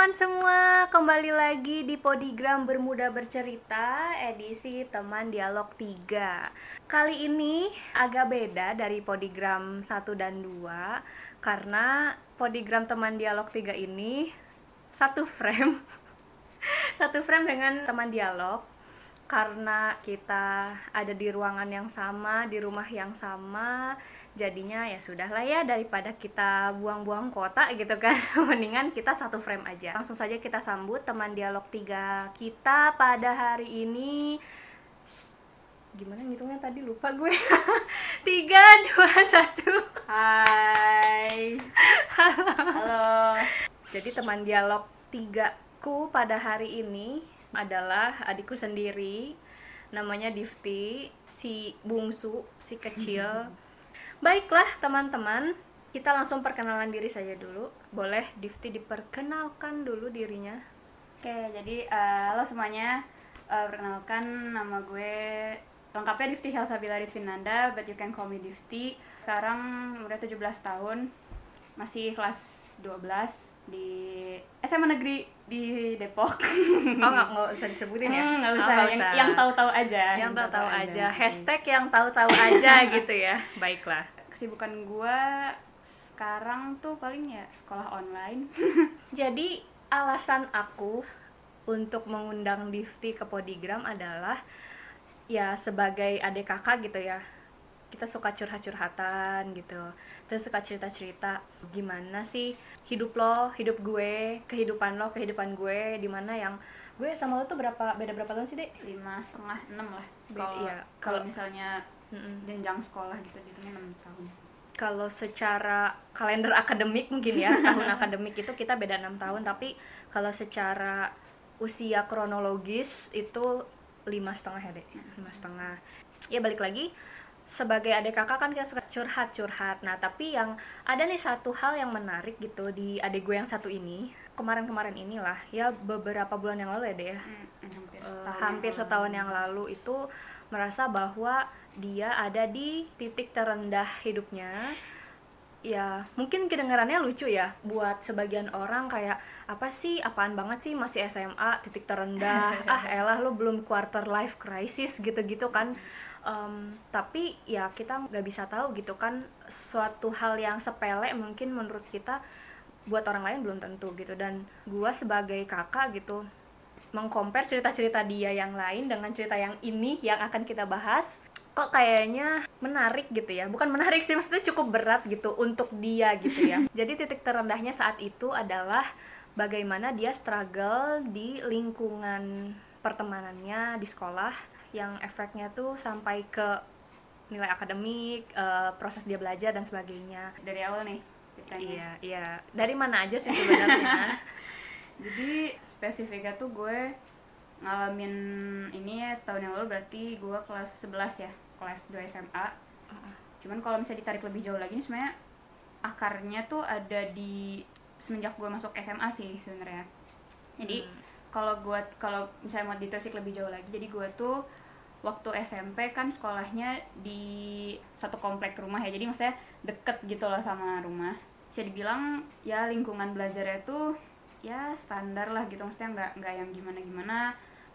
teman-teman semua, kembali lagi di Podigram Bermuda Bercerita edisi teman dialog 3 Kali ini agak beda dari Podigram 1 dan 2 Karena Podigram teman dialog 3 ini satu frame. Satu frame dengan teman dialog Karena kita ada di ruangan yang sama, di rumah yang sama jadinya ya sudahlah ya daripada kita buang-buang kota gitu kan. Mendingan kita satu frame aja. Langsung saja kita sambut teman dialog tiga kita pada hari ini. Gimana ngitungnya tadi? Lupa gue. Tiga dua satu. Hai. halo. Halo. jadi teman dialog tiga ku pada hari ini adalah adikku sendiri. Namanya Difti si bungsu si kecil Baiklah teman-teman, kita langsung perkenalan diri saja dulu. Boleh Difti diperkenalkan dulu dirinya. Oke, jadi eh, halo semuanya. Eh, perkenalkan nama gue lengkapnya Difti Salsabila Ritvinanda, but you can call me Difti. Sekarang udah 17 tahun. Masih kelas 12 di SMA Negeri di Depok. Oh nggak nggak usah disebutin ya? Hmm, nggak Oh, usah. nggak yang, usah. yang tahu-tahu aja. yang tahu-tahu aja. Oke. Hashtag yang tahu-tahu aja gitu ya. Baiklah. Kesibukan gue sekarang tuh paling ya sekolah online. Jadi alasan aku untuk mengundang Difti ke Podigram adalah ya sebagai adik kakak gitu ya kita suka curhat-curhatan gitu terus suka cerita-cerita gimana sih hidup lo hidup gue kehidupan lo kehidupan gue di mana yang gue sama lo tuh berapa beda berapa tahun sih dek? Lima setengah enam lah. Kalau iya, kalau misalnya Mm-mm. jenjang sekolah gitu gitu enam tahun kalau secara kalender akademik mungkin ya tahun akademik itu kita beda enam tahun tapi kalau secara usia kronologis itu lima setengah ya dek? Lima setengah. Ya balik lagi sebagai adik kakak kan kita suka curhat curhat nah tapi yang ada nih satu hal yang menarik gitu di adik gue yang satu ini. Kemarin-kemarin inilah ya beberapa bulan yang lalu ya dek ya. Hmm, hampir Eh, setahun hampir yang setahun lalu. yang lalu itu merasa bahwa dia ada di titik terendah hidupnya. Ya mungkin kedengarannya lucu ya buat sebagian orang kayak apa sih? Apaan banget sih? Masih SMA titik terendah. Ah elah lu belum quarter life crisis gitu-gitu kan Em, tapi ya kita nggak bisa tahu gitu kan suatu hal yang sepele mungkin menurut kita buat orang lain belum tentu gitu. Dan gua sebagai kakak gitu mengcompare cerita-cerita dia yang lain dengan cerita yang ini yang akan kita bahas kok kayaknya menarik gitu ya. Bukan menarik sih maksudnya cukup berat gitu untuk dia gitu ya. Jadi titik terendahnya saat itu adalah bagaimana dia struggle di lingkungan pertemanannya di sekolah yang efeknya tuh sampai ke nilai akademik eh, proses dia belajar dan sebagainya. Dari awal nih ceritanya? Iya iya. Dari mana aja sih sebenarnya? Jadi spesifiknya tuh gue ngalamin ini ya setahun yang lalu berarti gue kelas 11 ya kelas 2 SMA cuman kalau misalnya ditarik lebih jauh lagi ini sebenarnya akarnya tuh ada di semenjak gue masuk SMA sih sebenarnya. Jadi kalau gue kalau misalnya mau ditelisik lebih jauh lagi. Jadi gue tuh waktu SMP kan sekolahnya di satu komplek rumah ya. Jadi maksudnya deket gitu loh sama rumah. Bisa dibilang ya lingkungan belajarnya tuh ya standar lah gitu. Maksudnya nggak nggak yang gimana gimana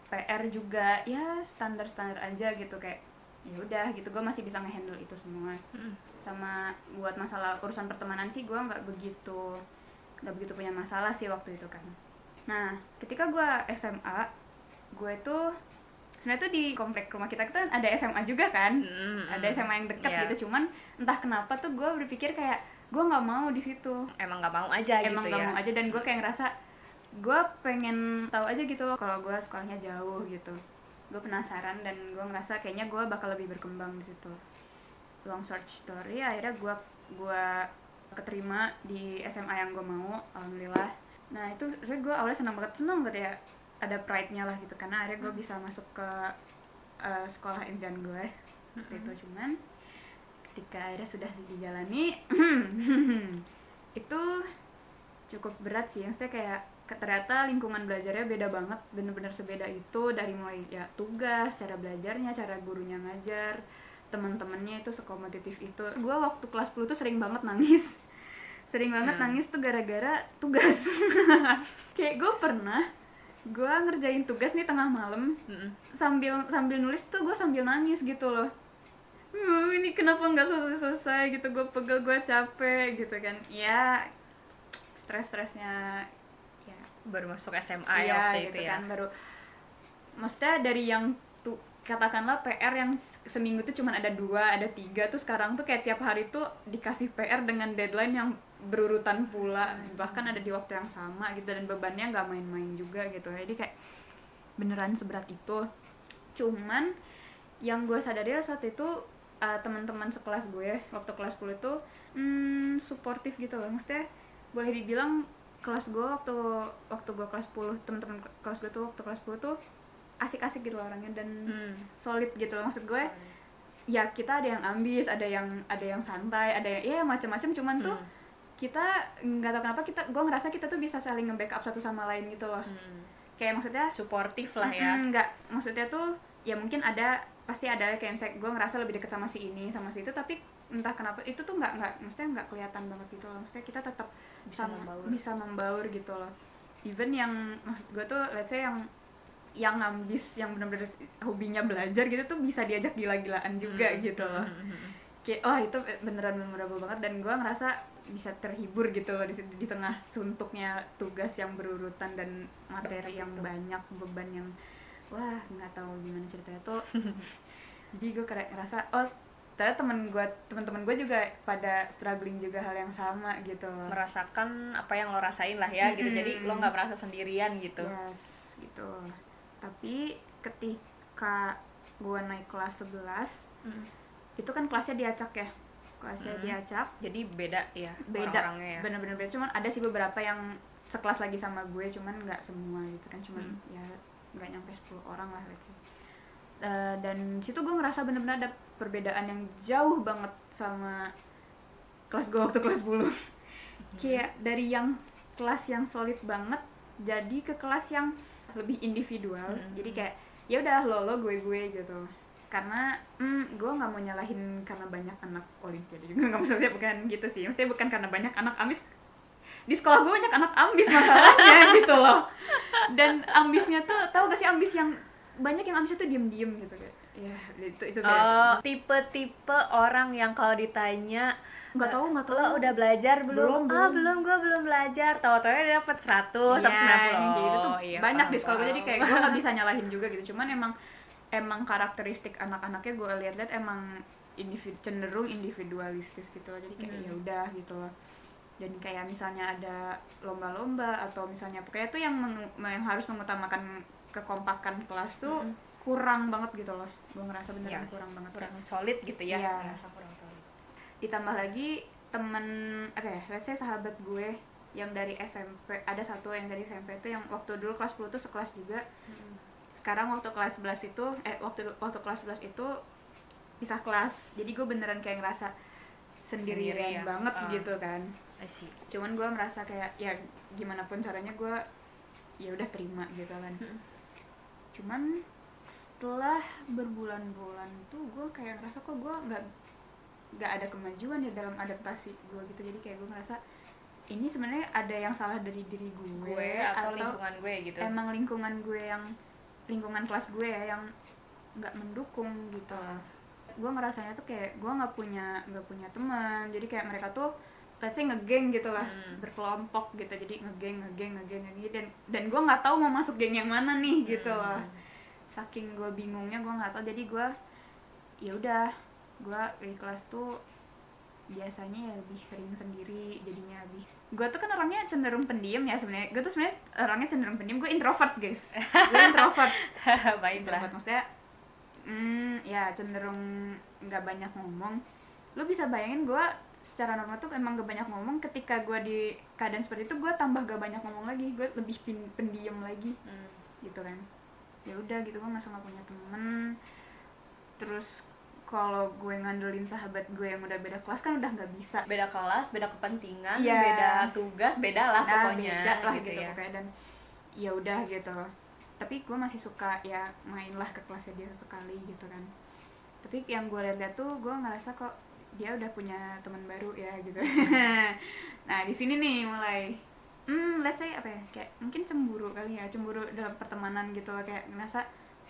PR juga ya standar standar aja gitu. Kayak ya udah gitu. Gue masih bisa ngehandle itu semua. Mm. sama buat masalah urusan pertemanan sih gue nggak begitu nggak begitu punya masalah sih waktu itu kan nah ketika gue SMA gue tuh sebenarnya tuh di komplek rumah kita kan ada SMA juga kan? Mm, ada. SMA yang dekat Iya. gitu cuman entah kenapa tuh gue berpikir kayak gue nggak mau di situ. Emang nggak mau aja emang gitu nggak ya? mau aja dan gue kayak ngerasa gue pengen tahu aja gitu loh kalau gue sekolahnya jauh gitu. Gue penasaran dan gue ngerasa kayaknya gue bakal lebih berkembang di situ. Long short story akhirnya gue gue keterima di SMA yang gue mau alhamdulillah nah itu sebenarnya gue awalnya senang banget. Senang gitu ya ada pride nya lah gitu. Karena akhirnya gue bisa masuk ke eh, sekolah impian gue waktu itu. Cuman ketika akhirnya sudah dijalani itu cukup berat sih. Maksudnya kayak ke- ternyata lingkungan belajarnya beda banget. Bener-bener sebeda itu. Dari mulai ya tugas cara belajarnya cara gurunya ngajar teman-temannya itu sekompetitif itu. Gue waktu kelas 10 tuh sering banget nangis sering banget Hmm. nangis tuh gara-gara tugas. Kayak gue pernah gue ngerjain tugas nih tengah malam. Mm-mm. sambil sambil nulis tuh gue sambil nangis gitu loh. "Uh, ini kenapa nggak selesai selesai? gitu. Gue pegel gue capek gitu kan. Ya stres stresnya ya baru masuk SMA ya iya waktu gitu itu ya. kan baru maksudnya dari yang tuh katakanlah PR yang se- seminggu tuh cuman ada dua ada tiga tuh sekarang tuh kayak tiap hari tuh dikasih PR dengan deadline yang berurutan pula bahkan ada di waktu yang sama gitu dan bebannya nggak main-main juga gitu. Jadi kayak beneran seberat itu. Cuman yang gue sadari saat itu uh, teman-teman sekelas gue waktu kelas 10 itu hmm, suportif gitu loh. Maksudnya boleh dibilang kelas gue waktu waktu gue kelas 10 teman-teman kelas gue tuh waktu kelas 10 tuh asik-asik gitu loh orangnya dan Hmm. solid gitu loh. Maksud gue ya kita ada yang ambis ada yang ada yang santai ada yang ya macam-macam. Cuman tuh Hmm. Kita nggak tahu kenapa kita gue ngerasa kita tuh bisa saling nge-backup satu sama lain gitu loh Hmm. kayak maksudnya suportif lah ya nggak maksudnya tuh ya mungkin ada pasti ada kayak misalnya gue ngerasa lebih deket sama si ini sama si itu tapi entah kenapa itu tuh nggak nggak maksudnya nggak kelihatan banget gitu loh maksudnya kita tetap Bisa sama- membaur. bisa membaur gitu loh even yang maksud gue tuh let's say yang yang ambis yang benar-benar hobinya belajar gitu tuh bisa diajak gila-gilaan juga Hmm. gitu loh Hmm, hmm, hmm. kayak oh itu beneran memorable banget dan gue ngerasa bisa terhibur gitu loh di, di tengah suntuknya tugas yang berurutan dan materi yang banyak beban yang wah nggak tahu gimana ceritanya tuh. Jadi gue kayak ngerasa oh ternyata temen gue teman-teman gue juga pada struggling juga hal yang sama gitu merasakan apa yang lo rasain lah ya gitu. Jadi lo nggak merasa sendirian gitu. Yes gitu tapi ketika gue naik kelas 11 Hmm. itu kan kelasnya diacak ya kelasnya Mm. diacak. Jadi beda ya beda. orang-orangnya ya? Bener-bener beda. Cuman ada sih beberapa yang sekelas lagi sama gue cuman nggak semua gitu kan. Cuman Hmm. ya nggak nyampe 10 orang lah let's say. Eh, dan situ gue ngerasa bener-bener ada perbedaan yang jauh banget sama kelas gue waktu kelas 10 kayak dari yang kelas yang solid banget jadi ke kelas yang lebih individual. Hmm. jadi kayak ya udah lo lo gue gue gitu karena mm, gue nggak mau nyalahin karena banyak anak olimpiade juga nggak maksudnya bukan gitu sih. Maksudnya bukan karena banyak anak ambis di sekolah gue banyak anak ambis masalahnya gitu loh. Dan ambisnya tuh tau gak sih ambis yang banyak yang ambisnya tuh diem diem gitu kayak ya itu itu Oh, tipe-tipe orang yang kalau ditanya nggak tahu nggak tahu. lo udah belajar belum? Belum, ah belum. gue belum belajar. Tahu-tahu dia dapat 100 sampai 90 Iya, yang kayak gitu tuh Oh, iya, banyak di sekolah gue jadi kayak gue nggak bisa nyalahin juga gitu. Cuman emang emang karakteristik anak-anaknya gue lihat-lihat emang individu cenderung individualistis gitu loh. Jadi kayak Hmm. ya udah gitu loh. Dan kayak misalnya ada lomba-lomba atau misalnya pokoknya tuh yang yang harus mengutamakan kekompakan kelas tuh Mm. kurang banget gitu loh. Gue ngerasa beneran Yes, kurang banget. Kurang solid gitu ya. Iya. Ngerasa kurang solid. Ditambah lagi temen apa ya let's say sahabat gue yang dari SMP ada satu yang dari SMP itu yang waktu dulu kelas 10 tuh sekelas juga sekarang waktu kelas 11 itu eh waktu waktu kelas 11 itu pisah kelas jadi gue beneran kayak ngerasa sendirian Sendiri ya. banget Ah. gitu kan I see. cuman gue merasa kayak ya gimana pun caranya gue ya udah terima gitu kan Mm. cuman setelah berbulan-bulan tuh gue kayak ngerasa kok gue nggak nggak ada kemajuan ya dalam adaptasi gue gitu jadi kayak gue ngerasa ini sebenarnya ada yang salah dari diri gue, gue atau, lingkungan gue gitu emang lingkungan gue yang lingkungan kelas gue ya yang nggak mendukung gitu Ah. gue ngerasanya tuh kayak gue nggak punya nggak punya teman jadi kayak mereka tuh let's say ngegeng gitu lah Hmm. berkelompok gitu jadi ngegeng ngegeng ngegeng ngegeng dan dan gue nggak tahu mau masuk geng yang mana nih gitu Hmm. loh saking gue bingungnya gue nggak tahu jadi gue ya udah gue di kelas tuh biasanya ya lebih sering sendiri jadinya lebih gue tuh kan orangnya cenderung pendiam ya sebenarnya. Gue tuh sebenarnya orangnya cenderung pendiam. Gue introvert guys. Gue introvert. Baiklah. Introvert maksudnya hmm, ya cenderung nggak banyak ngomong. Lu bisa bayangin gue secara normal tuh emang gak banyak ngomong. Ketika gue di keadaan seperti itu gue tambah gak banyak ngomong lagi. Gue lebih pendiam lagi. Hmm. gitu kan. Ya udah gitu gue nggak nggak punya temen. Terus kalau gue ngandelin sahabat gue yang udah beda kelas kan udah nggak bisa. Beda kelas beda kepentingan Iya. beda tugas beda lah nah, pokoknya beda lah gitu, gitu, ya. pokoknya. Dan ya udah gitu. Tapi gue masih suka ya main lah ke kelasnya dia sekali gitu kan. Tapi yang gue lihat-lihat tuh gue ngerasa kok dia udah punya teman baru ya gitu. Nah di sini nih mulai hmm let's say apa ya kayak mungkin cemburu kali ya cemburu dalam pertemanan gitu loh kayak ngerasa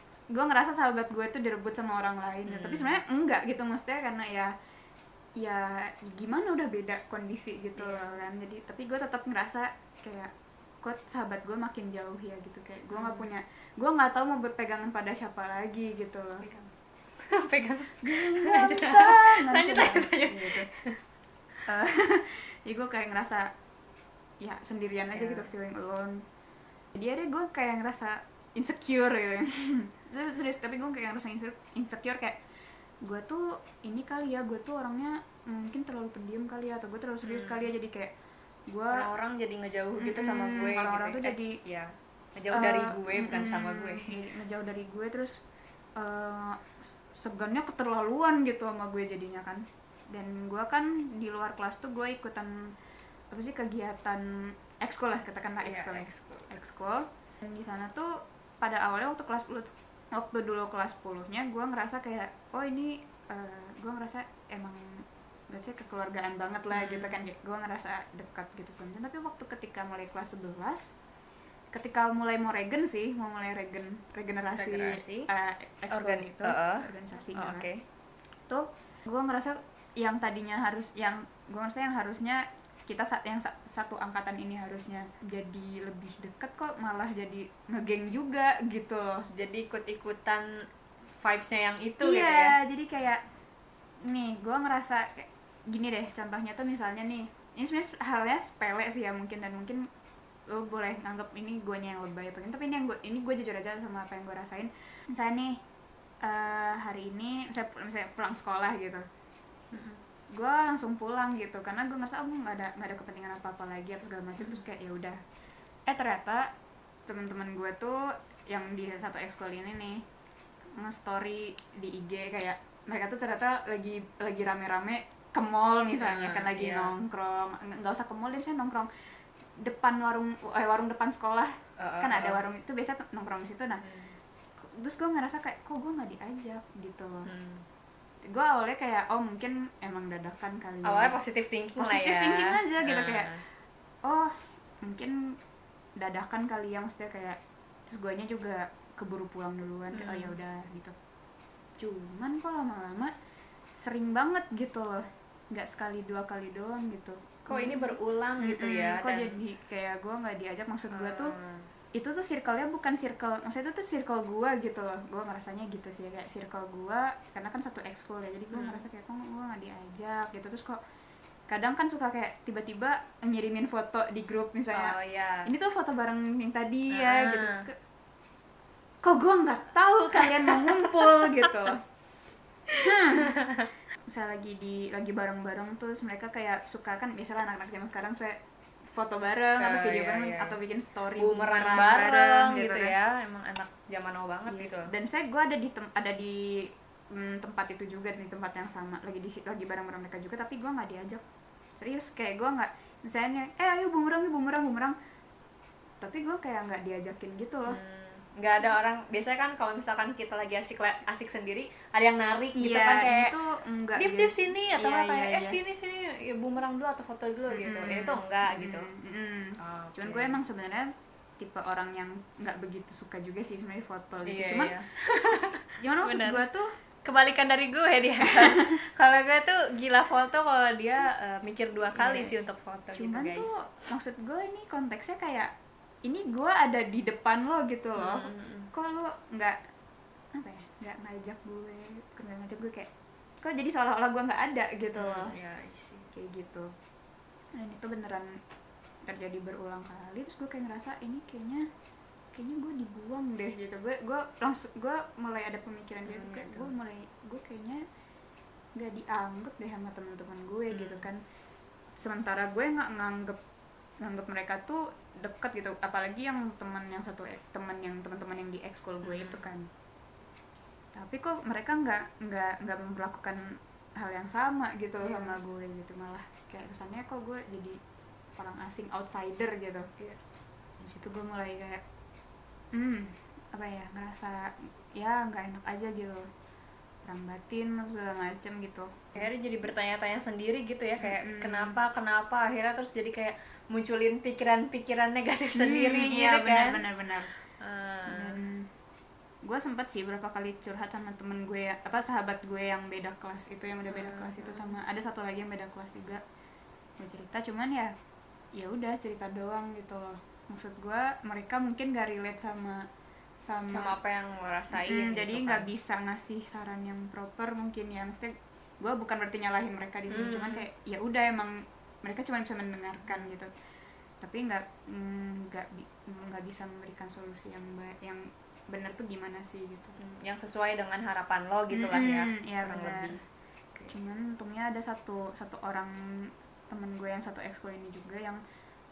gue ngerasa sahabat gue tuh direbut sama orang lain tapi Hmm. sebenarnya enggak gitu maksudnya karena ya ya gimana udah beda kondisi gitu Iya. loh kan. Jadi tapi gue tetap ngerasa kayak kok sahabat gue makin jauh ya gitu. Kayak gue nggak Hmm. punya gue nggak tahu mau berpegangan pada siapa lagi gitu loh. Pegang. Genggam Lanjut. Lanjut, lanjut, gitu. Eh, jadi gue kayak ngerasa ya sendirian aja Ya. gitu feeling alone. Jadi ada gue kayak ngerasa insecure gitu serius, serius tapi gue kayak ngerasa insecure, insecure kayak gue tuh ini kali ya gue tuh orangnya mungkin terlalu pendiam kali ya atau gue terlalu serius Hmm. kali ya jadi kayak gue orang-orang jadi ngejauh gitu sama Mm-mm, gue orang-orang gitu. tuh Eh, jadi- ya ngejauh dari Eh, gue bukan mm-mm, sama gue ngejauh dari gue terus s- segannya keterlaluan gitu sama gue jadinya kan dan gue kan di luar kelas tuh gue ikutan apa sih kegiatan ekskul lah katakanlah Iya, ekskul ya. ekskul. di sana tuh pada awalnya waktu kelas 10 waktu dulu kelas 10 nya gue ngerasa kayak oh ini eh, gue ngerasa emang berarti kekeluargaan banget lah Hmm. gitu kan gue ngerasa dekat gitu macam tapi waktu ketika mulai kelas 11 ketika mulai mau regen sih mau mulai regen regenerasi, Regenerasi. eh, ekskul Organ- itu uh-uh. organisasi Oh, gitu oke kan. tuh gue ngerasa yang tadinya harus yang gue ngerasa yang harusnya kita sa- yang sa- satu angkatan ini harusnya jadi lebih dekat kok malah jadi ngegeng juga gitu. Jadi ikut-ikutan vibesnya yang itu iya gitu ya? jadi kayak nih gue ngerasa kayak- gini deh contohnya tuh misalnya nih ini sebenarnya halnya sepele sih ya mungkin dan mungkin lo boleh nganggap ini gue yang lebay gitu. tapi ini yang gue ini gue jujur aja sama apa yang gue rasain. Misalnya nih eh, hari ini misalnya, misalnya pulang sekolah gitu gue langsung pulang gitu. Karena gue ngerasa oh nggak ada nggak ada kepentingan apa apa lagi apa segala macam. Terus kayak ya udah. Eh ternyata teman-teman gue tuh yang di satu ekskul ini nih nge-story di IG kayak mereka tuh ternyata lagi lagi rame-rame ke mall misalnya Ah, kan lagi iya. nongkrong. Nggak- usah ke mall deh misalnya nongkrong depan warung eh, warung depan sekolah. Uh, kan uh, ada warung itu biasa nongkrong di situ. Nah terus gue ngerasa kayak kok gue nggak diajak? gitu. Loh Hmm. Gue awalnya kayak oh mungkin emang dadakan kali ya. awalnya positive thinking Positive lah ya thinking aja gitu, Nah. kayak, oh mungkin dadakan kali ya maksudnya kayak terus guanya juga keburu pulang duluan kayak oh Hmm. ya udah gitu cuman kok lama-lama sering banget gitu loh nggak sekali dua kali doang gitu kok ini berulang gitu Mm-mm, ya kok dan- jadi kayak gue nggak diajak maksud gue tuh Ah. Itu tuh circle-nya bukan circle maksudnya itu tuh circle gue gitu loh. Gue ngerasanya gitu sih kayak circle gue karena kan satu ekskul ya jadi gue Hmm. ngerasa kayak kok gue nggak diajak? Gitu. Terus kok kadang kan suka kayak tiba-tiba ngirimin foto di grup misalnya. Oh ya ini tuh foto bareng yang tadi Ah. ya gitu. Terus ke- kok gue nggak tahu kalian mau ngumpul? Gitu. Loh hmm. misalnya lagi di lagi bareng-bareng terus mereka kayak suka kan biasalah anak-anak zaman sekarang saya foto bareng atau Oh, video iya, bareng iya. atau bikin story bumerang bumerang bareng gitu, kan. ya emang anak zaman now banget Iya. gitu dan saya gue ada di tem- ada di mm, tempat itu juga di tempat yang sama lagi di situ lagi bareng-bareng mereka juga tapi gue nggak diajak serius kayak gue nggak misalnya eh ayo bumerang yuk bumerang bumerang tapi gue kayak nggak diajakin gitu loh Hmm, nggak ada orang biasanya kan kalau misalkan kita lagi asik asik sendiri ada yang narik gitu Iya, kan kayak tuh enggak div gitu. div sini atau Iya, nggak kayak iya, eh iya. sini sini ya bumerang dulu atau foto dulu gitu Mm-mm. ya itu enggak gitu Mm-mm. Oh, cuman oke. gue emang sebenarnya tipe orang yang nggak begitu suka juga sih sebenarnya foto gitu Iya, cuman iya. cuman maksud gue tuh kebalikan dari gue dia kalau gue tuh gila foto kalau dia eh, mikir dua kali Iya. sih untuk foto cuman gitu guys tuh maksud gue ini konteksnya kayak ini gue ada di depan lo gitu loh Mm-mm. kok lo nggak apa ya nggak ngajak gue nggak ngajak gue kayak kok jadi seolah-olah gue nggak ada gitu loh ya kayak gitu dan itu beneran terjadi berulang kali terus gue kayak ngerasa ini kayaknya kayaknya gue dibuang deh gitu gue gue langsung gue mulai ada pemikiran gitu Hmm, kayak gitu. gue mulai gue kayaknya nggak dianggap deh sama teman-teman gue Hmm. gitu kan sementara gue nggak nganggep nganggep mereka tuh deket gitu apalagi yang teman yang satu teman yang teman-teman yang di ekskul gue Hmm. itu kan tapi kok mereka nggak nggak nggak memperlakukan hal yang sama gitu Iya. sama gue gitu malah kayak kesannya kok gue jadi orang asing outsider gitu Iya. di situ gue mulai kayak hmm apa ya ngerasa ya nggak enak aja gitu perang batin segala macem gitu akhirnya jadi bertanya-tanya sendiri gitu ya kayak Mm-mm. kenapa kenapa akhirnya terus jadi kayak munculin pikiran-pikiran negatif sendiri Hmm, gitu iya kan benar benar Ah. dan gue sempet sih berapa kali curhat sama temen gue ya- apa sahabat gue yang beda kelas itu yang udah beda Hmm. kelas itu sama ada satu lagi yang beda kelas juga gue cerita cuman ya ya udah cerita doang gitu loh maksud gue mereka mungkin gak relate sama sama, sama apa yang lo rasain Mm, gitu jadi kan. nggak bisa ngasih saran yang proper mungkin ya maksudnya gue bukan berarti nyalahin mereka di sini Hmm. cuman kayak ya udah emang mereka cuma bisa mendengarkan gitu. Tapi nggak nggak nggak bisa memberikan solusi yang yang benar tuh gimana sih gitu. Hmm, yang sesuai dengan harapan lo gitu lah ya Mm-mm, iya, kurang benar. lebih. Oke. cuman untungnya ada satu satu orang temen gue yang satu ekskul ini juga yang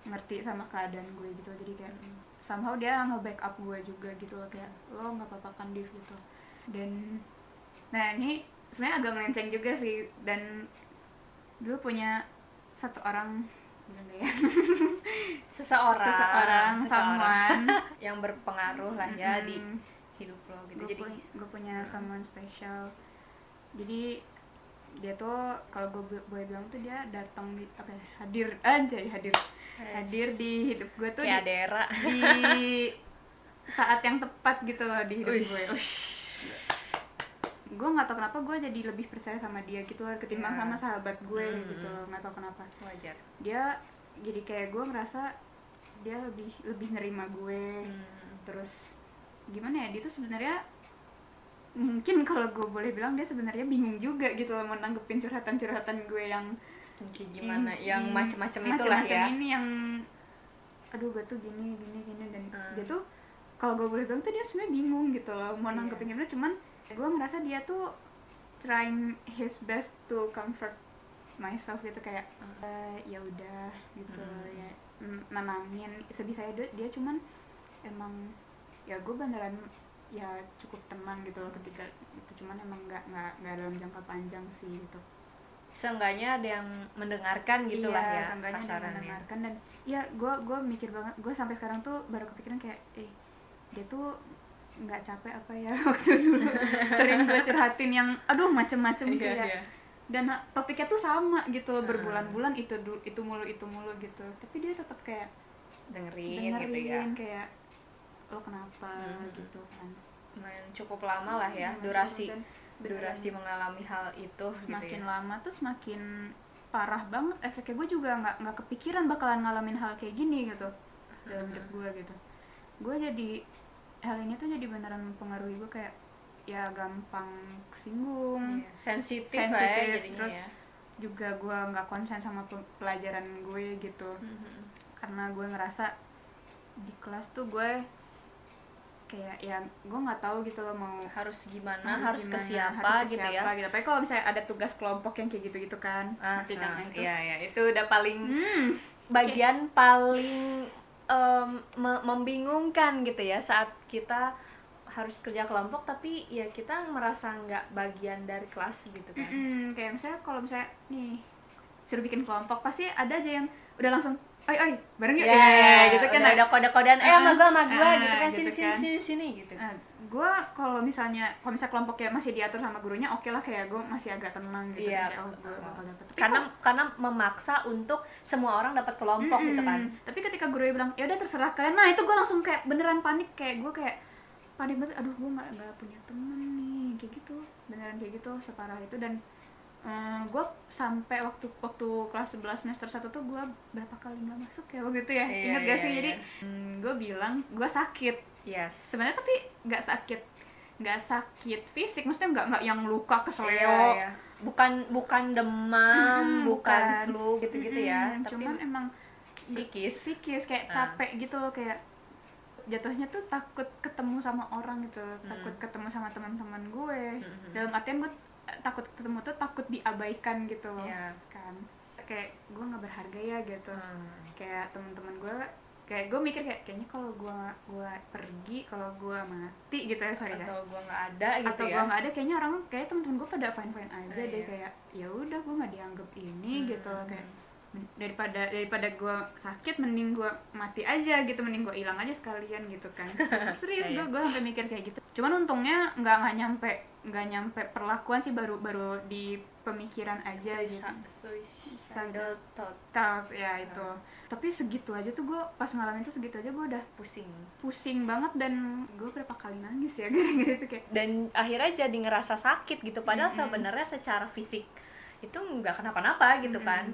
ngerti sama keadaan gue gitu. Jadi kayak Mm. somehow dia nge-backup gue juga gitu loh kayak lo nggak apa-apa kan Div? gitu. Dan nah ini sebenarnya agak melenceng juga sih. Dan dulu punya satu orang gimana ya? Seseorang seseorang someone. yang berpengaruh lah ya di Mm-mm. hidup lo gitu. Gue jadi punya, gue punya someone spesial jadi dia tuh kalau gue boleh bilang tuh dia datang di apa ya, hadir anjay hadir. Hadir di hidup gue tuh kayak di, di saat yang tepat gitu loh di hidup Uish. gue Uish. Gue nggak tau kenapa gue jadi lebih percaya sama dia gitu loh ketimbang Ya. sama sahabat gue Hmm. gitu loh nggak tau kenapa wajar dia jadi kayak gue ngerasa dia lebih lebih nerima gue Hmm. terus gimana ya dia tuh sebenarnya mungkin kalau gue boleh bilang dia sebenarnya bingung juga gitu loh mau nanggepin curhatan-curhatan gue yang kayak gimana in- yang in- macem-macem itulah macem-macem ya ini yang aduh gue tuh gini gini gini dan Hmm. dia tuh kalau gue boleh bilang tuh dia sebenarnya bingung gitu loh mau Iya. nanggepin gimana cuman gue ngerasa dia tuh trying his best to comfort myself gitu kayak "Eh, ya udah gitu Hmm. ya. Nenangin sebisa dia dia cuman emang ya gue beneran ya cukup tenang gitu loh ketika itu cuman emang nggak nggak nggak dalam jangka panjang sih gitu. Seenggaknya ada yang mendengarkan gitu lah iya, ya seenggaknya dia kasarannya mendengarkan dan ya gue gue mikir banget gue sampai sekarang tuh baru kepikiran kayak eh dia tuh nggak capek apa ya waktu dulu. Sering gue curhatin yang aduh macem-macem gitu Iya, ya. iya. dan topiknya tuh sama gitu loh, Hmm. berbulan-bulan itu dulu itu mulu itu mulu gitu. Tapi dia tetap kayak dengerin, dengerin gitu ya. kayak lo kenapa? Hmm. gitu kan. Lumayan cukup lama lah ya durasi. durasi mengalami hal itu semakin gitu ya. lama tuh semakin parah banget. Efeknya gue juga nggak nggak kepikiran bakalan ngalamin hal kayak gini gitu dalam hidup gue gitu. Gue jadi hal ini tuh jadi beneran mempengaruhi gue kayak ya gampang kesinggung Iya, sensitif, sensitif, lah ya terus ya. juga gue nggak konsen sama pe- pelajaran gue gitu Mhm. karena gue ngerasa di kelas tuh gue kayak ya gue nggak tahu gitu loh mau harus gimana harus, ke gimana, siapa harus ke gitu siapa ya gitu. Apalagi kalau misalnya ada tugas kelompok yang kayak gitu-gitu kan. ah, Ngerti kan? ah, Nah, itu. iya iya itu udah paling Hmm, bagian paling me- membingungkan gitu ya saat kita harus kerja kelompok tapi ya kita merasa nggak bagian dari kelas gitu kan mm-mm. kayak misalnya kalau misalnya nih suruh bikin kelompok pasti ada aja yang udah langsung oi oi bareng yuk ya, Ya, gitu kan udah, udah kode-kodean eh sama gua sama gua ah, gitu kan sini gitu sini kan. sini sini gitu Nah, gue kalau misalnya kalau misalnya kelompoknya masih diatur sama gurunya oke lah kayak gue masih agak tenang gitu Iya. kayak oh gue bakal dapet Tapi karena karena memaksa untuk semua orang dapat kelompok gitu kan. Tapi ketika guru bilang ya udah terserah kalian, nah itu gue langsung kayak beneran panik kayak gue kayak panik banget. Aduh gue nggak nggak punya temen nih kayak gitu, beneran kayak gitu separah itu dan gue sampai waktu waktu kelas 11 semester 1 tuh gue berapa kali nggak masuk ya waktu itu ya Iya, inget gak iya, sih iya. jadi gue bilang gue sakit yes sebenarnya tapi nggak sakit nggak sakit fisik maksudnya nggak nggak yang luka kesleo Iya, iya. bukan bukan demam Mm, bukan, bukan. flu gitu-gitu ya Mm-mm, tapi cuman emang psikis psikis kayak Ah. capek gitu loh kayak jatuhnya tuh takut ketemu sama orang gitu. Hmm. takut ketemu sama teman-teman gue Mhm. dalam artian gue eh, takut ketemu tuh takut diabaikan gitu loh Iya. kan kayak gue nggak berharga ya gitu Hmm. kayak teman-teman gue kayak gue mikir kayak kayaknya kalau gue gue pergi kalau gue mati gitu ya sorry ya atau gua nggak ada gitu atau ya gue nggak ada kayaknya orang kayak teman-teman gue pada fine fine aja Ah, deh iya. kayak ya udah gue nggak dianggap ini Hmm. gitu loh kayak daripada daripada gue sakit mending gue mati aja gitu mending gue hilang aja sekalian gitu kan serius gue Iya. gue sampai mikir kayak gitu cuman untungnya nggak nggak nyampe nggak nyampe perlakuan sih baru baru di pemikiran aja gitu. Suici- suicidal thought Thought, ya itu. Tapi segitu aja tuh gue pas ngalamin itu segitu aja gue udah pusing. pusing banget dan gue berapa kali nangis ya gara-gara itu kayak dan akhirnya jadi ngerasa sakit gitu. Padahal sebenarnya secara fisik itu nggak kenapa-napa gitu kan.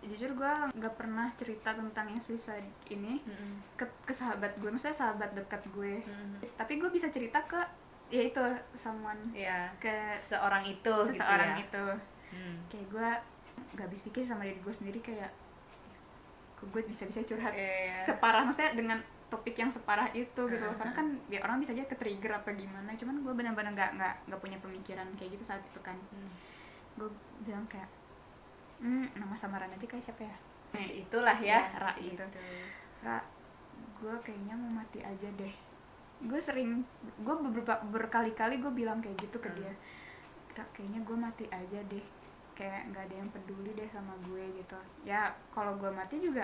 Jujur gue nggak pernah cerita tentang yang suicide ini Mm-mm. ke, ke sahabat gue maksudnya sahabat dekat gue. Mm-mm. tapi gue bisa cerita ke ya itu someone ya Ke seorang itu seseorang gitu itu ya. Hmm. kayak gue nggak habis pikir sama diri gue sendiri kayak kok gue bisa bisa curhat Iya. separah maksudnya dengan topik yang separah itu gitu loh. Uh-huh. karena kan ya orang bisa aja ke trigger apa gimana cuman gue benar-benar nggak nggak nggak punya pemikiran kayak gitu saat itu kan Hmm. gue bilang kayak hmm, nama samaran aja kayak siapa ya Si itulah ya, Iya, Ra si gitu. itu. Ra gue kayaknya mau mati aja deh gue sering gue beberapa berkali-kali gue bilang kayak gitu ke Hmm. dia kayaknya gue mati aja deh kayak nggak ada yang peduli deh sama gue gitu ya kalau gue mati juga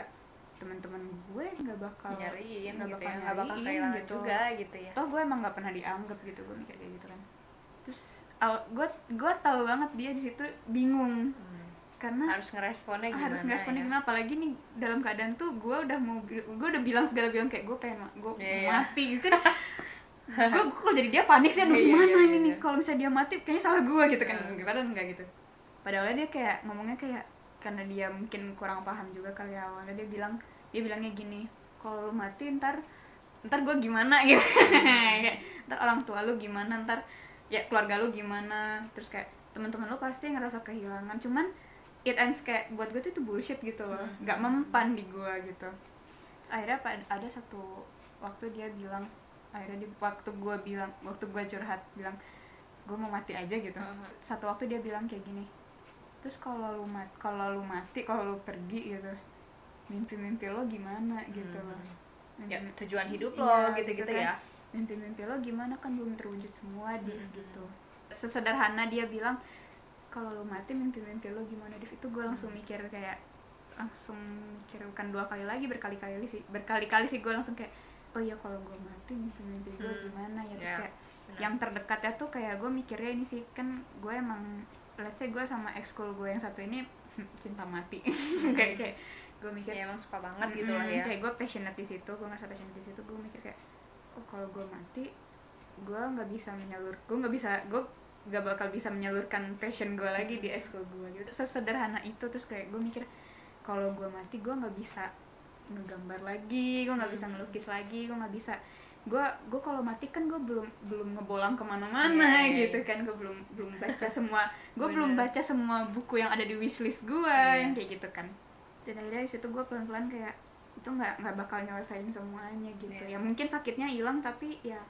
teman-teman gue nggak bakal nyariin nggak gitu bakal ya nggak bakal kehilangan gitu. juga gitu ya toh gue emang nggak pernah dianggap gitu gue mikir kayak gitu kan terus gue gue tahu banget dia di situ bingung Hmm. Karena harus ngeresponnya gimana harus ngeresponnya ya? gimana. Apalagi nih dalam keadaan tuh gue udah mau gue udah bilang segala bilang kayak gue pengen gue Iya. mati gitu. Kan gue kalau jadi dia panik sih aduh Iya, gimana iya, ini iya. nih? kalau misalnya dia mati kayaknya salah gue gitu kan. Iya. padahal enggak gitu. Padahal dia kayak ngomongnya kayak karena dia mungkin kurang paham juga kali ya awalnya dia bilang dia bilangnya gini kalau lu mati ntar ntar gue gimana? Gitu. Kayak, ntar orang tua lu gimana? Ntar ya keluarga lu gimana? Terus kayak teman-teman lu pasti ngerasa kehilangan. Cuman it ends kayak buat gue tuh itu bullshit gitu loh. Hmm. nggak mempan di gue gitu. Terus akhirnya ada satu waktu dia bilang akhirnya di waktu gue bilang waktu gue curhat bilang gue mau mati aja gitu. Uh-huh. satu waktu dia bilang kayak gini terus kalau lu mati kalau lu mati kalau lu pergi gitu. Mimpi-mimpi lo gimana? gitu loh. Ya Mimpi- tujuan hidup Iya, lo gitu gitu-gitu kan. ya. Mimpi-mimpi lo gimana kan belum terwujud semua Div Mhm. gitu. Sesederhana dia bilang kalau lo mati mimpi-mimpi lo gimana Div? Itu gue langsung mikir kayak langsung mikir bukan dua kali lagi berkali-kali sih. Berkali-kali sih gue langsung kayak oh iya kalau gue mati mimpi-mimpi gue Hmm. gimana? Ya terus Ya, kayak benar. yang terdekatnya tuh kayak gue mikirnya ini sih kan gue emang let's say gue sama ekskul gue yang satu ini cinta mati. Kayak kayak gue mikir ya emang suka banget gitu lah ya. kayak gue passionate di situ gue ngerasa passionate di situ gue mikir kayak oh kalau gue mati gue nggak bisa menyalur gue nggak bisa gue gak bakal bisa menyalurkan passion gue lagi di ekskul gue gitu. Sesederhana itu terus kayak gue mikir kalau gue mati gue nggak bisa ngegambar lagi gue nggak bisa ngelukis lagi gue nggak bisa. Gue gue kalau mati kan gue belum belum ngebolang ke mana-mana Iya, iya, gitu kan gue belum belum baca semua gue belum baca semua buku yang ada di wishlist gue Iya. yang kayak gitu kan. Dan akhirnya di situ gue pelan-pelan kayak itu nggak nggak bakal nyelesain semuanya gitu. Ya Iya. mungkin sakitnya hilang tapi ya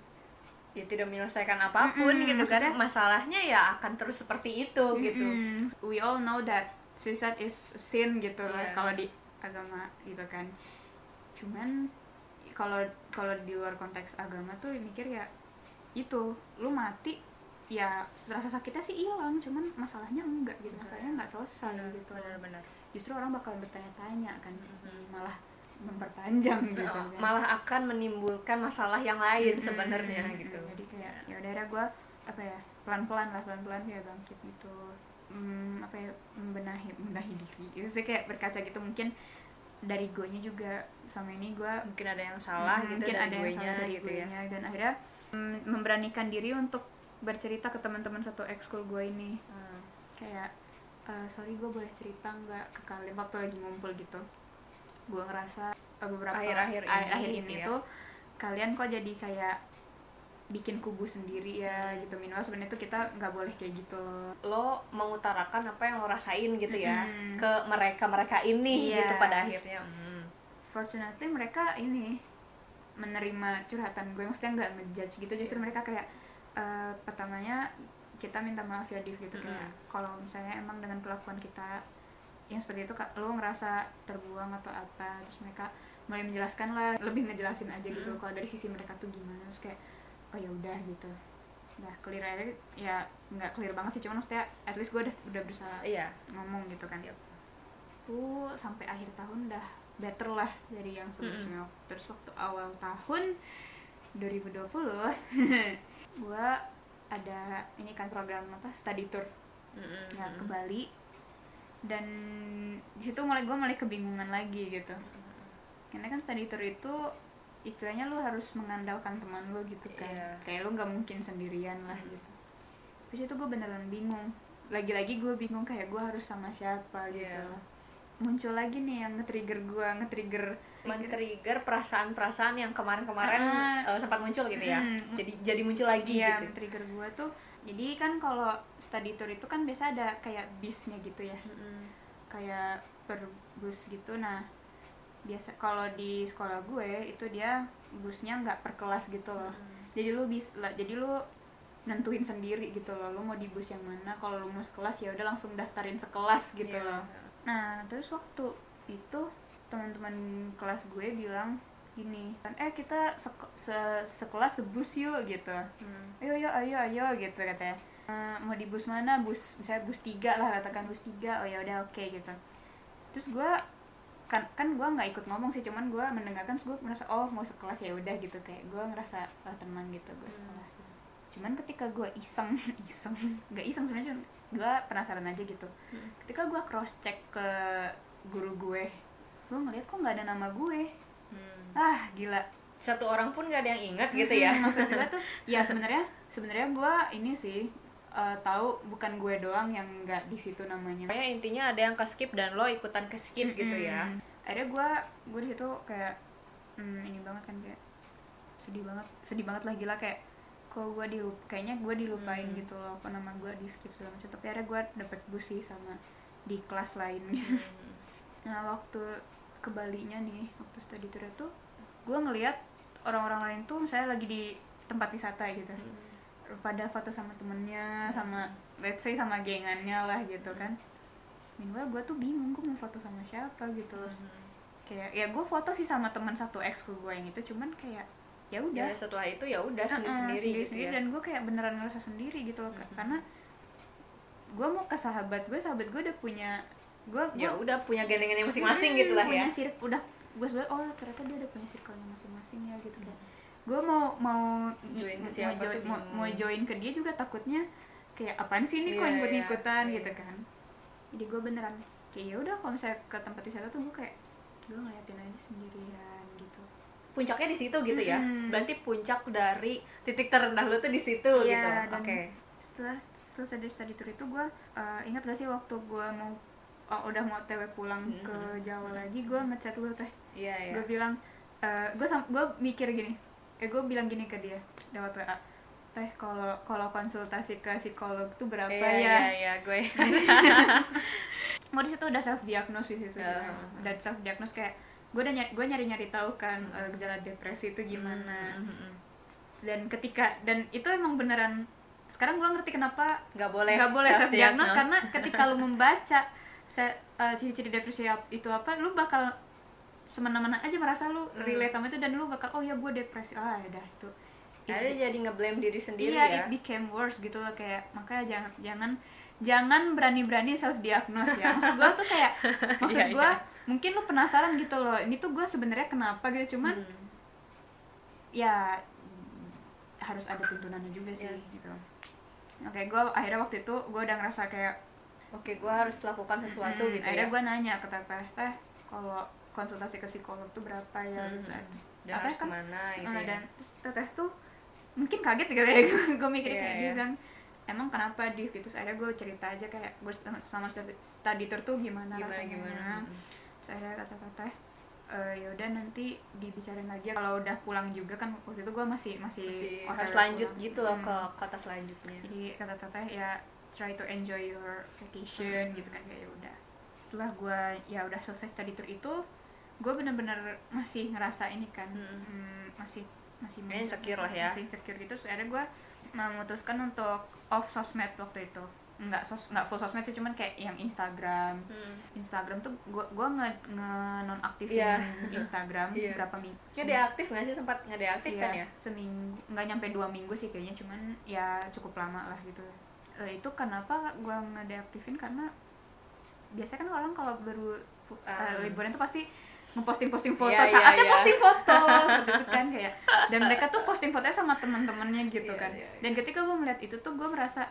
ya tidak menyelesaikan apa pun Mm-mm, gitu kan. maksudnya- masalahnya ya akan terus seperti itu gitu. Mm-mm. we all know that suicide is sin gitu lah Iya. kalau di agama gitu kan. Cuman kalau kalau di luar konteks agama tuh mikir ya itu lu mati ya rasa sakitnya sih hilang cuman masalahnya enggak gitu masalahnya nggak selesai gitu. benar-benar. Justru orang bakal bertanya-tanya kan Mhm. malah memperpanjang gitu kan. malah akan menimbulkan masalah yang lain Mm-mm. sebenarnya gitu. jadi kayak ya udah gue apa ya pelan pelan lah pelan pelan kayak bangkit gitu. Hmm, apa ya membenahi membenahi diri. Itu sih kayak berkaca gitu mungkin dari gue nya juga sama ini gue mungkin ada yang salah gitu mungkin ada yang salah dari gitu ya. dan akhirnya mm, memberanikan diri untuk bercerita ke teman-teman satu ekskul gue ini. Hmm. kayak "Eh, sorry gue boleh cerita nggak ke kalian? Waktu lagi ngumpul gitu gue ngerasa beberapa Akhir-akhir ini akhir gitu ini ya. tuh kalian kok jadi kayak bikin kubu sendiri ya gitu minimal sebenarnya tuh kita nggak boleh kayak gitu loh lo mengutarakan apa yang lo rasain gitu ya Mm-mm. ke mereka mereka ini Iya. gitu pada akhirnya Hmm. fortunately mereka ini menerima curhatan gue maksudnya nggak ngejudge gitu justru mereka kayak eh, pertamanya kita minta maaf ya Div gitu kayak Mm-mm. kalau misalnya emang dengan kelakuan kita yang seperti itu Kak, lo ngerasa terbuang atau apa? Terus mereka mulai menjelaskan lah lebih ngejelasin aja gitu Mm. kalau dari sisi mereka tuh gimana. Terus kayak oh ya udah gitu. Udah clear aja ya nggak clear banget sih. Cuman maksudnya at least gue udah udah berusaha iya. ngomong gitu kan. Yep. tuh sampai akhir tahun udah better lah dari yang sebelumnya terus waktu awal tahun 2020 gue ada ini kan program apa? Study tour. Mm-mm. ya ke Bali dan di situ mulai gue mulai kebingungan lagi gitu karena kan study tour itu istilahnya lu harus mengandalkan teman lu gitu kan Iya. kayak lu nggak mungkin sendirian lah gitu terus itu gue beneran bingung lagi-lagi gue bingung kayak gue harus sama siapa gitu Iya. loh muncul lagi nih yang nge-trigger gue nge-trigger men-trigger perasaan-perasaan yang kemarin-kemarin Ah. eh, sempat muncul gitu ya Mm. jadi jadi muncul lagi Iya, gitu trigger gue tuh jadi kan kalau study tour itu kan biasa ada kayak bisnya gitu ya Mm-mm. Kayak per bus gitu. Nah biasa kalau di sekolah gue itu dia busnya nggak per kelas gitu loh. Jadi lu bis lah jadi lu nentuin sendiri gitu loh lu mau di bus yang mana. Kalau lu mau sekelas ya udah langsung daftarin sekelas gitu Iya. loh. Nah terus waktu itu teman-teman kelas gue bilang gini kan eh kita sek- se- sekelas sebus yuk gitu. Hmm. ayo ayo ayo ayo gitu katanya "Eh, mau di bus mana? Bus misalnya bus tiga lah katakan bus tiga. Oh ya udah oke gitu. Terus gue kan kan gue nggak ikut ngomong sih cuman gue mendengarkan gue merasa oh mau sekelas ya udah gitu. Kayak gue ngerasa oh, tenang gitu gue sekelas gitu. cuman ketika gue iseng iseng nggak iseng sebenarnya gue penasaran aja gitu. Hmm. ketika gue cross check ke guru gue gue ngeliat kok nggak ada nama gue. Hmm. ah gila. Satu orang pun gak ada yang ingat gitu ya. maksud gue tuh ya sebenarnya sebenarnya gue ini sih eh, tahu bukan gue doang yang nggak di situ namanya Pokoknya intinya ada yang ke skip dan lo ikutan ke skip gitu ya Mm. akhirnya gue gue di situ kayak hmm, ini banget kan kayak sedih banget sedih banget lah gila kayak kok gue dilup kayaknya gue dilupain Hmm. gitu loh apa nama gue di skip segala macam tapi akhirnya gue dapet bus sih sama di kelas lain gitu. Hmm. nah waktu ke Bali-nya nih waktu study tour itu gue ngelihat orang-orang lain tuh saya lagi di tempat wisata gitu pada foto sama temennya sama let's say sama gengannya lah gitu kan meanwhile gue tuh bingung gue mau foto sama siapa gitu loh kayak ya gue foto sih sama teman satu ex gue yang itu cuman kayak ya udah ya setelah itu ya udah Uh-uh, sendiri-sendiri gitu sendiri-sendiri. ya dan gue kayak beneran ngerasa sendiri gitu loh Kak. Mhm. karena gue mau ke sahabat gue sahabat gue udah punya gue ya gue udah punya gandengannya masing-masing Hmm, gitu lah ya punya sirk udah gue sebenernya oh ternyata dia udah punya circle-nya masing-masing ya gitu kan gue mau mau Join ke mau siapa join, tuh mau, mau join ke dia juga takutnya kayak apaan sih ini kok Iya, ikut iya, ikutan iya. gitu kan. Jadi gue beneran kayak ya udah kalau misalnya ke tempat wisata tuh gue kayak gue ngeliatin aja sendirian gitu. Puncaknya di situ gitu ya? Mm-mm. berarti puncak dari titik terendah lo tuh di situ Iya, gitu? oke. setelah selesai dari study tour itu gue uh, ingat gak sih waktu gue mau oh, udah mau tw pulang Mm-mm. ke Jawa lagi gue ngechat lu teh iya iya. Gue bilang gue gue mikir gini eh gue bilang gini ke dia lewat wa teh kalau kalau konsultasi ke psikolog tuh berapa iya ya? iya iya gue. Gue di situ udah self diagnosis itu Ya. udah self diagnosis kayak gue udah nyari gue nyari nyari tahu kan eh, gejala depresi itu gimana. Mm, mm, mm. dan ketika dan itu emang beneran sekarang gue ngerti kenapa nggak boleh nggak boleh self diagnose self-diagnose. karena ketika lu membaca se- eh, ciri-ciri depresi itu apa lu bakal semena-mena aja merasa lu Hmm. relate sama itu dan lu bakal oh ya gue depresi ah ya udah itu akhirnya jadi ngeblame diri sendiri iya ya it became worse gitu loh kayak makanya jangan jangan jangan berani-berani self diagnose ya maksud gue tuh kayak maksud Iya, gue iya. mungkin lu penasaran gitu loh ini tuh gue sebenarnya kenapa gitu cuman Hmm. ya harus ada tuntunannya juga sih Yes. gitu oke gue akhirnya waktu itu gue udah ngerasa kayak oke gue harus lakukan sesuatu Hmm, gitu akhirnya ya gue nanya ke teteh teh kalau konsultasi ke psikolog tuh berapa ya Hmm, hmm. terus dan teteh harus kan ke mana gitu eh, ya dan terus teteh tuh mungkin kaget gitu ya gue mikir Iya, kayak iya. dia bilang emang kenapa Div gitu Terus akhirnya gue cerita aja kayak gue sama, study- tour tuh gimana, gimana rasanya gimana Hmm. terus akhirnya kata teteh "Eh, ya udah nanti dibicarain lagi ya. kalau udah pulang juga kan waktu itu gue masih masih, masih harus lanjut pulang. gitu loh Hmm. ke kota selanjutnya jadi kata teteh ya try to enjoy your vacation Hmm. gitu kan kayak ya udah setelah gue ya udah selesai study tour itu gue bener-bener masih ngerasa ini kan Hmm. hmm, masih masih insecure lah ya. masih insecure gitu terus akhirnya gue memutuskan untuk off sosmed waktu itu nggak sos nggak full sosmed sih cuman kayak yang Instagram Hmm. Instagram tuh gue gue nge, nge nonaktifin Iya. Instagram Iya. berapa minggu nggak deaktif nggak sih sempat nggak deaktif kan ya seminggu nggak nyampe dua minggu sih kayaknya cuman ya cukup lama lah gitu Eh, itu kenapa gue ngedeaktifin karena biasanya kan orang kalau baru Um. eh, liburan tuh pasti ngeposting-posting foto Iya, iya, saatnya iya. posting foto seperti itu kan kayak dan mereka tuh posting fotonya sama teman-temannya gitu Iya, kan iya, iya. dan ketika gue melihat itu tuh gue merasa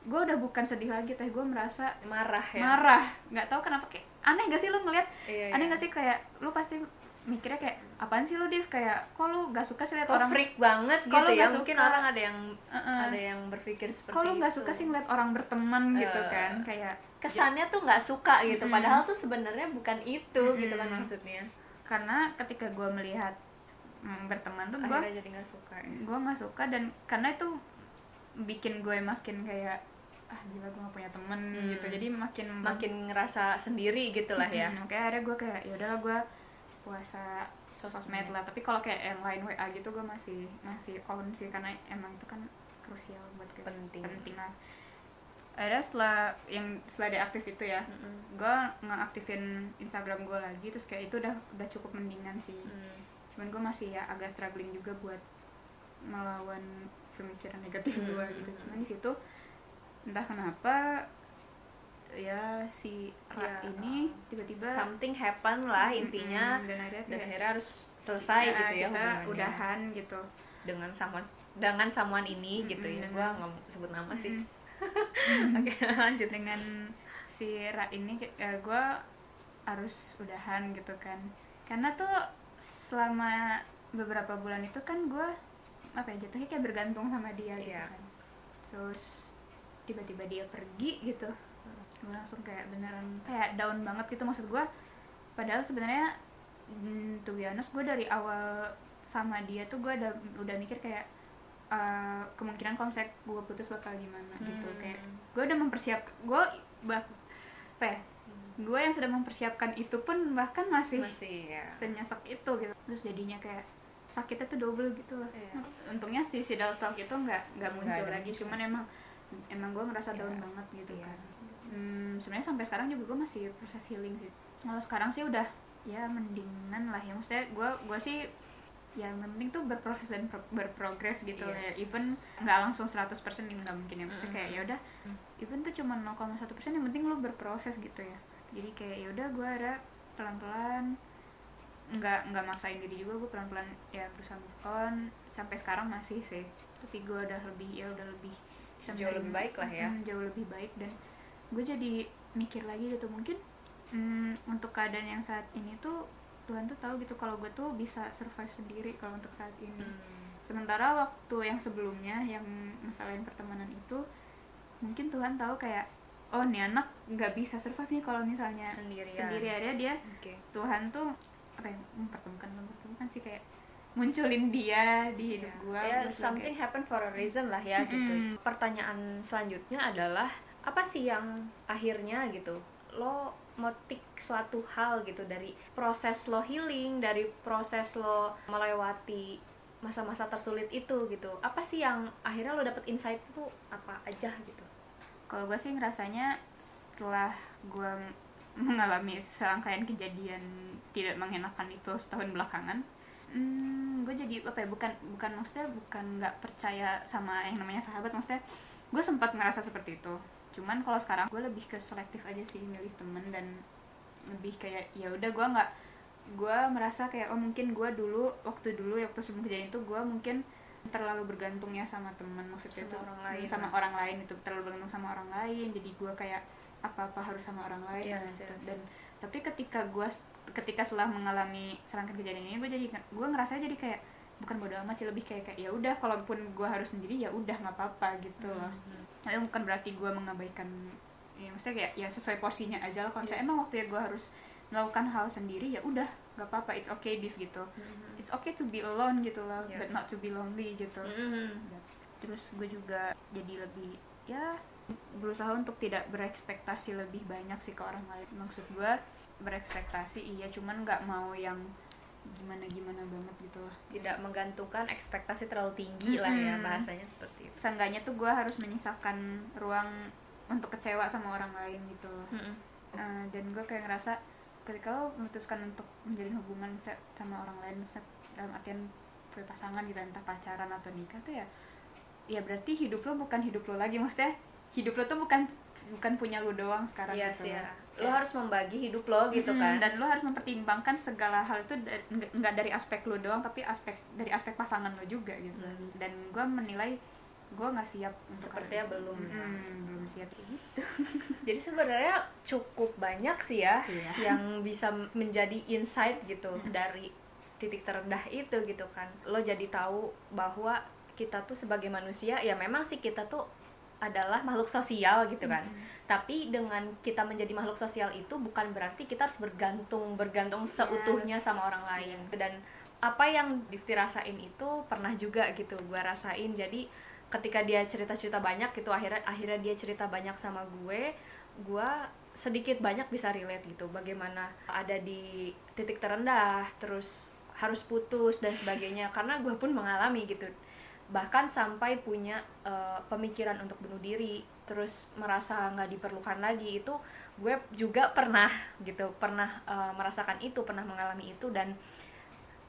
gue udah bukan sedih lagi teh gue merasa marah ya marah nggak tahu kenapa kayak aneh gak sih lo ngeliat Iya, aneh iya. gak sih kayak lu pasti mikirnya kayak apaan sih lo Div? Kayak kok lu gak suka sih kok orang freak banget Kalau gitu ya? nggak mungkin suka- orang ada yang Uh-uh. ada yang berpikir seperti kok lu nggak itu. suka sih ngeliat orang berteman gitu Eh, kan? Kayak kesannya tuh nggak suka gitu. Mm-mm. padahal tuh sebenarnya bukan itu gitu kan maksudnya. Karena ketika gue melihat mm, berteman tuh gue jadi nggak suka ya? gue nggak suka dan karena itu bikin gue makin kayak ah gila gue gak punya temen Hmm. gitu jadi makin makin ngerasa sendiri gitulah ya. Hmm, kayak akhirnya gue kayak ya udahlah gue puasa Sosmed. sosmed lah tapi kalau kayak yang lain wa gitu gue masih masih on sih karena emang itu kan krusial buat gue Penting. penting lah ada setelah yang setelah deaktif itu ya Mm-mm. gue ngaktifin Instagram gue lagi terus kayak itu udah udah cukup mendingan sih Hmm. cuman gue masih ya agak struggling juga buat melawan pemikiran negatif Hmm. gue gitu cuman di situ entah kenapa ya si Ra Ya, ini tiba-tiba something happen lah intinya. dan akhirnya dan akhirnya harus selesai ya, gitu ya kita udahan gitu. Dengan someone dengan someone ini gitu ya. Mm-mm, gua dengan- nggak sebut nama sih. Mm-mm. oke lanjut. Dengan si Ra ini gue harus udahan gitu kan. Karena tuh selama beberapa bulan itu kan gue apa ya jatuhnya kayak bergantung sama dia gitu Iya. kan. Terus tiba-tiba dia pergi gitu gue langsung kayak beneran kayak down banget gitu maksud gue padahal sebenarnya mm, to be honest gue dari awal sama dia tuh gue udah udah mikir kayak eh, kemungkinan misalnya gue putus bakal gimana gitu Hmm. kayak gue udah mempersiap gue bah apa ya gue yang sudah mempersiapkan itu pun bahkan masih, masih ya senyesek itu gitu terus jadinya kayak sakitnya tuh double gitu loh Iya. untungnya si si talk itu nggak nggak muncul ada lagi muncul. cuman emang emang gue ngerasa down Iya. banget gitu Iya. kan hmm, sebenarnya sampai sekarang juga gue masih proses healing sih. Kalau sekarang sih udah. Ya mendingan lah. Ya maksudnya gue gue sih ya yang penting tuh berproses dan pro- berprogres gitu. Lah ya Yes. even nggak langsung 100% nggak mungkin ya. Maksudnya kayak ya udah Mm. even tuh cuma 0,1% yang penting lu berproses gitu ya. Jadi kayak ya udah gue ada pelan-pelan nggak nggak maksain diri juga gue pelan-pelan ya berusaha move on. Sampai sekarang masih sih. Tapi gue udah lebih ya udah lebih bisa Jauh lebih baik lah ya. Jauh lebih baik dan gue jadi mikir lagi gitu mungkin mm, untuk keadaan yang saat ini tuh Tuhan tuh tahu gitu kalau gue tuh bisa survive sendiri kalau untuk saat ini Hmm. sementara waktu yang sebelumnya yang masalah yang pertemanan itu mungkin Tuhan tahu kayak oh nih anak nggak bisa survive nih kalau misalnya Sendirian. sendiri ada dia oke Tuhan tuh apa ya mempertemukan mempertemukan sih kayak munculin dia di hidup ya, Terus gua something happen for a reason lah ya gitu. Mm-mm. Pertanyaan selanjutnya adalah apa sih yang akhirnya gitu lo motik suatu hal gitu dari proses lo healing, dari proses lo melewati masa-masa tersulit itu gitu. Apa sih yang akhirnya lo dapet insight itu apa aja gitu? kalau gue sih ngerasanya setelah gue mengalami serangkaian kejadian tidak mengenakan itu setahun belakangan hmm, gue jadi apa ya bukan bukan maksudnya bukan nggak percaya sama yang namanya sahabat maksudnya gue sempat ngerasa seperti itu cuman kalau sekarang gue lebih ke selektif aja sih milih temen dan lebih kayak ya udah gue nggak gue merasa kayak oh mungkin gue dulu waktu dulu ya waktu sebelum kejadian itu gue mungkin terlalu bergantung ya sama teman maksudnya Sama itu orang lain sama lah. orang lain itu terlalu bergantung sama orang lain jadi gue kayak apa-apa harus sama orang lain Yes, gitu. yes. dan tapi ketika gue ketika setelah mengalami serangkaian kejadian ini gue jadi gue ngerasa jadi kayak bukan bodo amat sih lebih kayak kayak ya udah kalaupun gue harus sendiri ya udah nggak apa-apa gitu loh Hmm. Tapi bukan berarti gue mengabaikan ya maksudnya kayak ya sesuai porsinya aja lah. Kalau misalnya Yes. emang waktu ya gue harus melakukan hal sendiri ya udah nggak apa-apa. It's okay div gitu. Hmm. it's okay to be alone gitu loh. Yeah. but not to be lonely gitu. Hmm. That's- terus gue juga jadi lebih ya berusaha untuk tidak berekspektasi lebih banyak sih ke orang lain. Maksud gue berekspektasi iya. Cuman nggak mau yang gimana gimana banget gitu lah. Tidak menggantungkan ekspektasi terlalu tinggi lah ya bahasanya seperti itu. seenggaknya tuh gue harus menyisakan ruang untuk kecewa sama orang lain gitu loh. Hmm. Eh, dan gue kayak ngerasa ketika lo memutuskan untuk menjalin hubungan sa- sama orang lain dalam artian berpasangan gitu entah pacaran atau nikah tuh ya ya berarti hidup lo bukan hidup lo lagi maksudnya hidup lo tuh bukan bukan punya lo doang sekarang Iya gitu sih ya. lo harus membagi hidup lo gitu Mm-mm, kan dan lo harus mempertimbangkan segala hal itu nggak dari aspek lo doang tapi aspek dari aspek pasangan lo juga gitu Hmm. dan gue menilai gue nggak siap Sepertinya belum, ya. Mm-mm, belum siap gitu jadi sebenarnya cukup banyak sih ya Iya. yang bisa menjadi insight gitu dari titik terendah itu gitu kan lo jadi tahu bahwa kita tuh sebagai manusia ya memang sih kita tuh adalah makhluk sosial gitu kan. Tapi dengan kita menjadi makhluk sosial itu bukan berarti kita harus bergantung bergantung seutuhnya Yes. sama orang lain. Dan apa yang Difti rasain itu pernah juga gitu gue rasain. Jadi ketika dia cerita-cerita banyak gitu akhirnya akhirnya dia cerita banyak sama gue gue sedikit banyak bisa relate gitu. Bagaimana ada di titik terendah terus harus putus dan sebagainya. Karena gue pun mengalami gitu bahkan sampai punya eh, pemikiran untuk bunuh diri terus merasa nggak diperlukan lagi itu gue juga pernah gitu pernah eh, merasakan itu pernah mengalami itu dan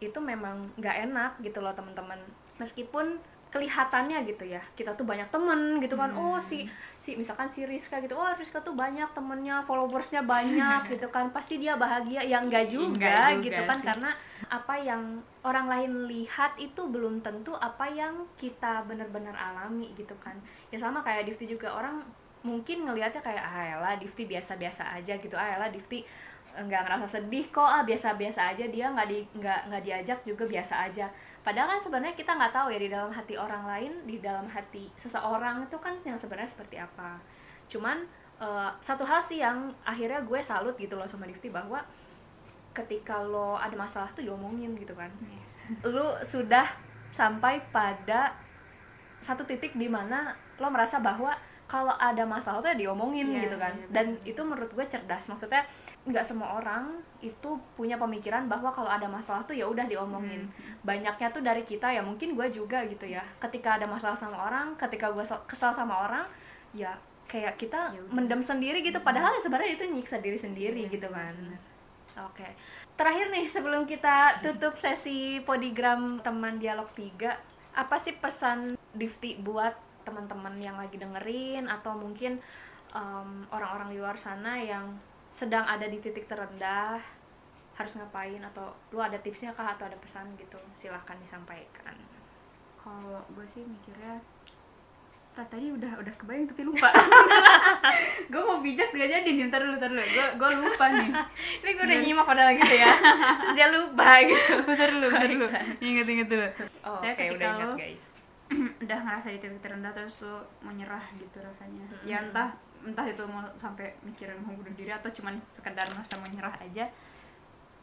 itu memang nggak enak gitu loh teman-teman. Meskipun kelihatannya gitu ya. Kita tuh banyak temen gitu kan. Oh si si misalkan si Rizka gitu. Oh Rizka tuh banyak temennya followersnya banyak gitu kan. Pasti dia bahagia. Ya enggak juga, Enggak juga gitu kan. sih. karena apa yang orang lain lihat itu belum tentu apa yang kita benar-benar alami gitu kan. Ya sama kayak Difti juga. Orang mungkin ngelihatnya kayak ah elah Difti biasa-biasa aja gitu. Ah elah Difti nggak ngerasa sedih kok. Ah biasa-biasa aja. Dia nggak di nggak nggak diajak juga biasa aja padahal kan sebenarnya kita nggak tahu ya di dalam hati orang lain di dalam hati seseorang itu kan yang sebenarnya seperti apa. Cuman eh, satu hal sih yang akhirnya gue salut gitu loh sama Difti bahwa ketika lo ada masalah tuh diomongin gitu kan. Lu sudah sampai pada satu titik di mana lo merasa bahwa kalau ada masalah tuh ya diomongin Iya, gitu kan. iya, dan itu menurut gue cerdas. Maksudnya nggak semua orang itu punya pemikiran bahwa kalau ada masalah tuh ya udah diomongin banyaknya tuh dari kita ya mungkin gue juga gitu ya ketika ada masalah sama orang ketika gue so- kesal sama orang ya kayak kita Ya udah. mendem sendiri gitu padahal ya sebenarnya itu nyiksa diri sendiri Iya, gitu kan. Oke. Terakhir nih sebelum kita tutup sesi podigram teman dialog 3, apa sih pesan Difti buat teman-teman yang lagi dengerin atau mungkin em, orang-orang di luar sana yang sedang ada di titik terendah harus ngapain atau lu ada tipsnya kah atau ada pesan gitu silahkan disampaikan. Kalau gue sih mikirnya Tah, tadi udah udah kebayang tapi lupa. Gue mau bijak gak jadi nih ntar dulu ntar dulu. Gue gue lupa nih. Ini gue udah nyimak padahal gitu ya. Terus dia lupa gitu. Bentar dulu bentar dulu. inget inget dulu. Oh, Saya oke, ketika udah ingat lo- guys. udah ngerasa di titik terendah terus lo menyerah gitu rasanya. Ya entah entah itu mau sampai mikirin mau bunuh diri atau cuman sekedar merasa menyerah aja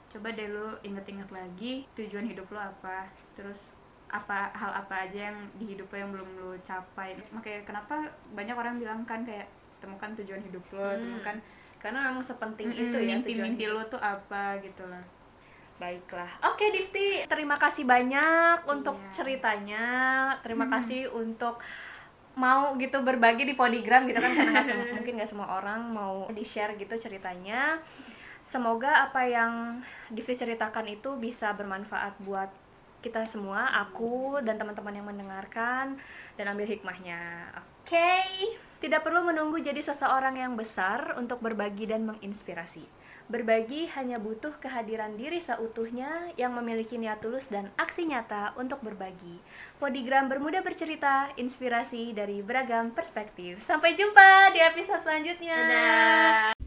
coba deh lu inget-inget lagi tujuan hidup lo apa terus apa hal apa aja yang di hidup lo yang belum lo capai makanya kenapa banyak orang bilang kan kayak temukan tujuan hidup lo Hmm. temukan karena memang sepenting mm, itu ya tujuan mimpi-mimpi lo tuh apa gitu lah Baiklah. Oke, Difti, terima kasih banyak untuk Iya. ceritanya. Terima kasih untuk mau gitu berbagi di podigram gitu kan karena nggak sem- mungkin nggak semua orang mau di share gitu ceritanya. Semoga apa yang Difti ceritakan itu bisa bermanfaat buat kita semua, aku dan teman-teman yang mendengarkan dan ambil hikmahnya. Oke, tidak perlu menunggu jadi seseorang yang besar untuk berbagi dan menginspirasi. Berbagi hanya butuh kehadiran diri seutuhnya yang memiliki niat tulus dan aksi nyata untuk berbagi. Podigram bermuda bercerita, inspirasi dari beragam perspektif. Sampai jumpa di episode selanjutnya. Dadah.